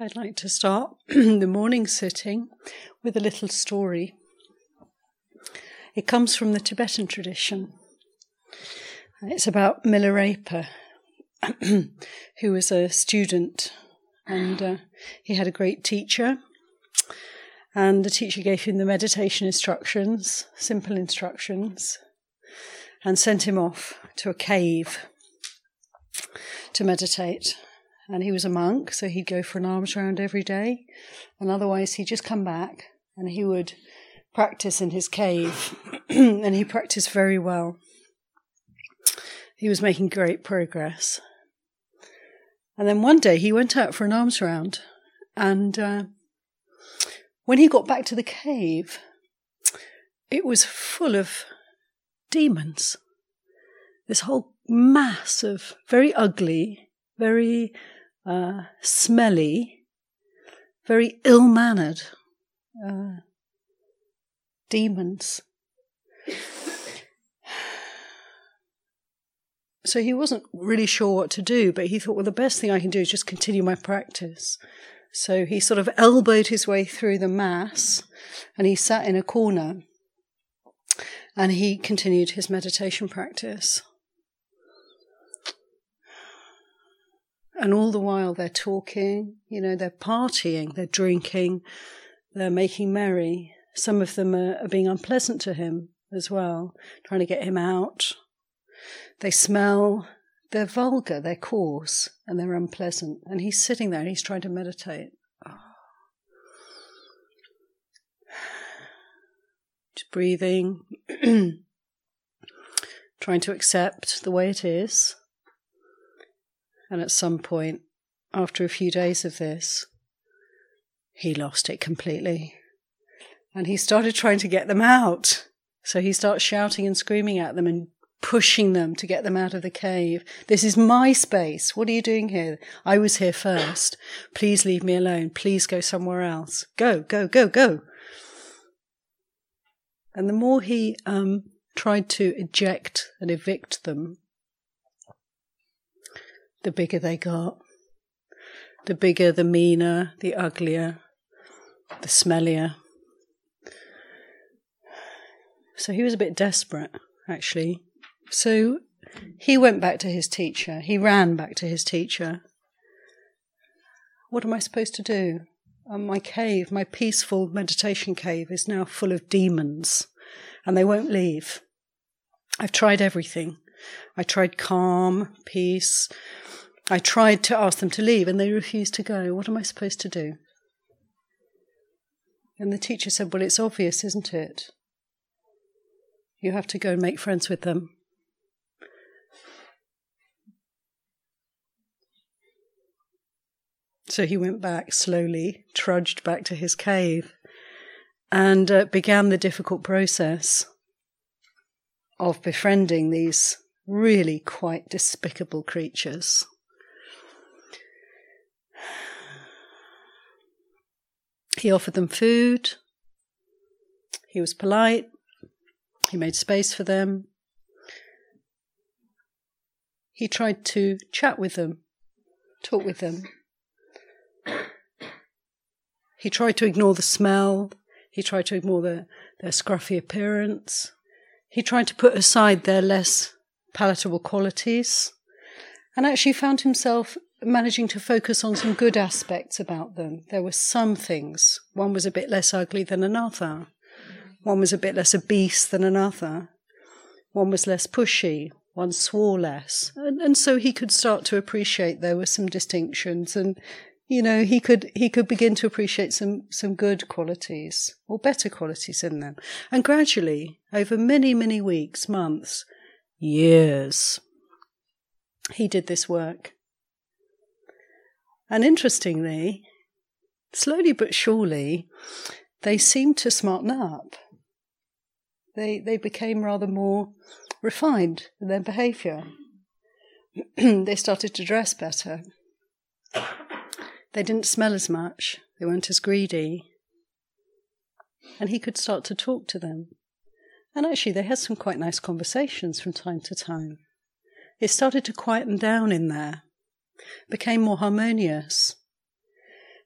I'd like to start the morning sitting with a little story. It comes from the Tibetan tradition. It's about Milarepa, who was a student, and uh, he had a great teacher. And the teacher gave him the meditation instructions, simple instructions, and sent him off to a cave to meditate and he was a monk, so he'd go for an alms round every day, and otherwise he'd just come back and he would practice in his cave, and he practiced very well. He was making great progress. And then one day he went out for an alms round, and uh, when he got back to the cave, it was full of demons. This whole mass of very ugly, very uh, smelly, very ill mannered uh, demons. So he wasn't really sure what to do, but he thought, well, the best thing I can do is just continue my practice. So he sort of elbowed his way through the mass and he sat in a corner and he continued his meditation practice. And all the while they're talking, you know, they're partying, they're drinking, they're making merry. Some of them are, are being unpleasant to him as well, trying to get him out. They smell, they're vulgar, they're coarse, and they're unpleasant. And he's sitting there and he's trying to meditate. Just breathing, trying to accept the way it is. And at some point, after a few days of this, he lost it completely. And he started trying to get them out. So he starts shouting and screaming at them and pushing them to get them out of the cave. This is my space. What are you doing here? I was here first. Please leave me alone. Please go somewhere else. Go, go, go, go. And the more he um, tried to eject and evict them, the bigger they got. The bigger, the meaner, the uglier, the smellier. So he was a bit desperate, actually. So he went back to his teacher. He ran back to his teacher. What am I supposed to do? Um, my cave, my peaceful meditation cave, is now full of demons, and they won't leave. I've tried everything. I tried calm, peace, I tried to ask them to leave and they refused to go. What am I supposed to do? And the teacher said, Well, it's obvious, isn't it? You have to go and make friends with them. So he went back slowly, trudged back to his cave, and uh, began the difficult process of befriending these really quite despicable creatures. He offered them food. He was polite. He made space for them. He tried to chat with them, talk with them. He tried to ignore the smell. He tried to ignore the, their scruffy appearance. He tried to put aside their less palatable qualities and actually found himself managing to focus on some good aspects about them. There were some things. One was a bit less ugly than another. One was a bit less obese than another. One was less pushy. One swore less. And, and so he could start to appreciate there were some distinctions and you know he could he could begin to appreciate some some good qualities or better qualities in them and gradually over many many weeks months years he did this work and interestingly, slowly but surely, they seemed to smarten up. They, they became rather more refined in their behaviour. they started to dress better. They didn't smell as much. They weren't as greedy. And he could start to talk to them. And actually, they had some quite nice conversations from time to time. It started to quieten down in there became more harmonious.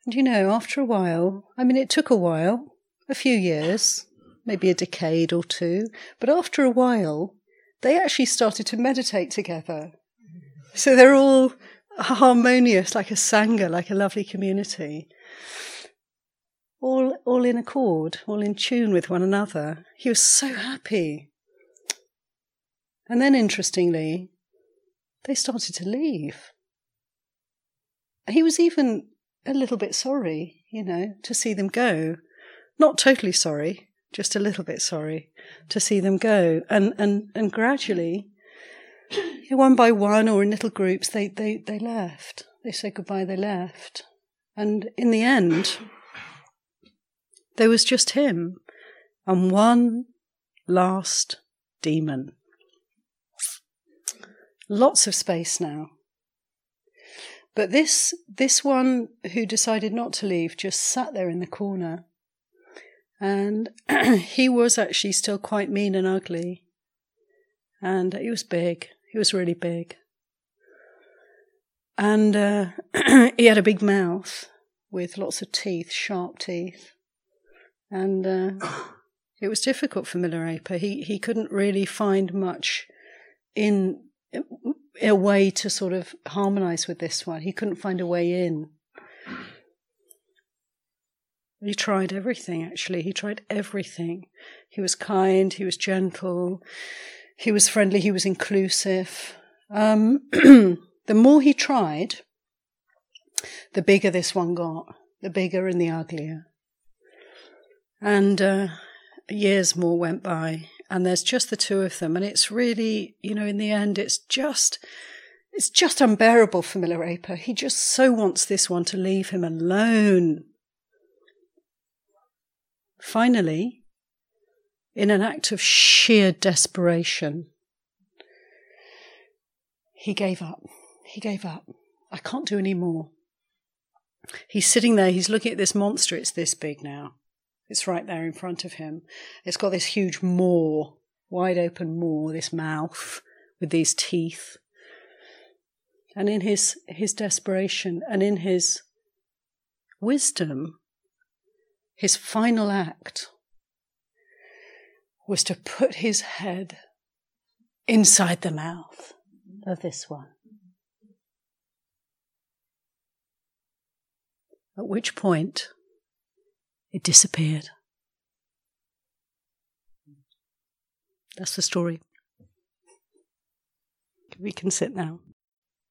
And you know, after a while, I mean, it took a while, a few years, maybe a decade or two, but after a while, they actually started to meditate together. So they're all harmonious, like a sangha, like a lovely community. All, all in accord, all in tune with one another. He was so happy. And then, interestingly, they started to leave. He was even a little bit sorry, you know, to see them go. Not totally sorry, just a little bit sorry to see them go. And, and, and gradually, one by one or in little groups, they, they, they left. They said goodbye, they left. And in the end, there was just him and one last demon. Lots of space now. But this this one who decided not to leave just sat there in the corner. And he was actually still quite mean and ugly. And he was big. He was really big. And uh, he had a big mouth with lots of teeth, sharp teeth. And uh, it was difficult for Milarepa. He, he couldn't really find much in a way to sort of harmonize with this one. He couldn't find a way in. He tried everything, actually. He tried everything. He was kind, he was gentle, he was friendly, he was inclusive. Um, the more he tried, the bigger this one got, the bigger and the uglier. And uh, years more went by, and there's just the two of them, and it's really, you know, in the end, it's just. It's just unbearable for Miller Milarepa. He just so wants this one to leave him alone. Finally, in an act of sheer desperation, he gave up. He gave up. I can't do any more. He's sitting there, he's looking at this monster, it's this big now. It's right there in front of him. It's got this huge maw, wide open maw, this mouth with these teeth. And in his, his desperation and in his wisdom, his final act was to put his head inside the mouth of this one. At which point it disappeared. That's the story. We can sit now.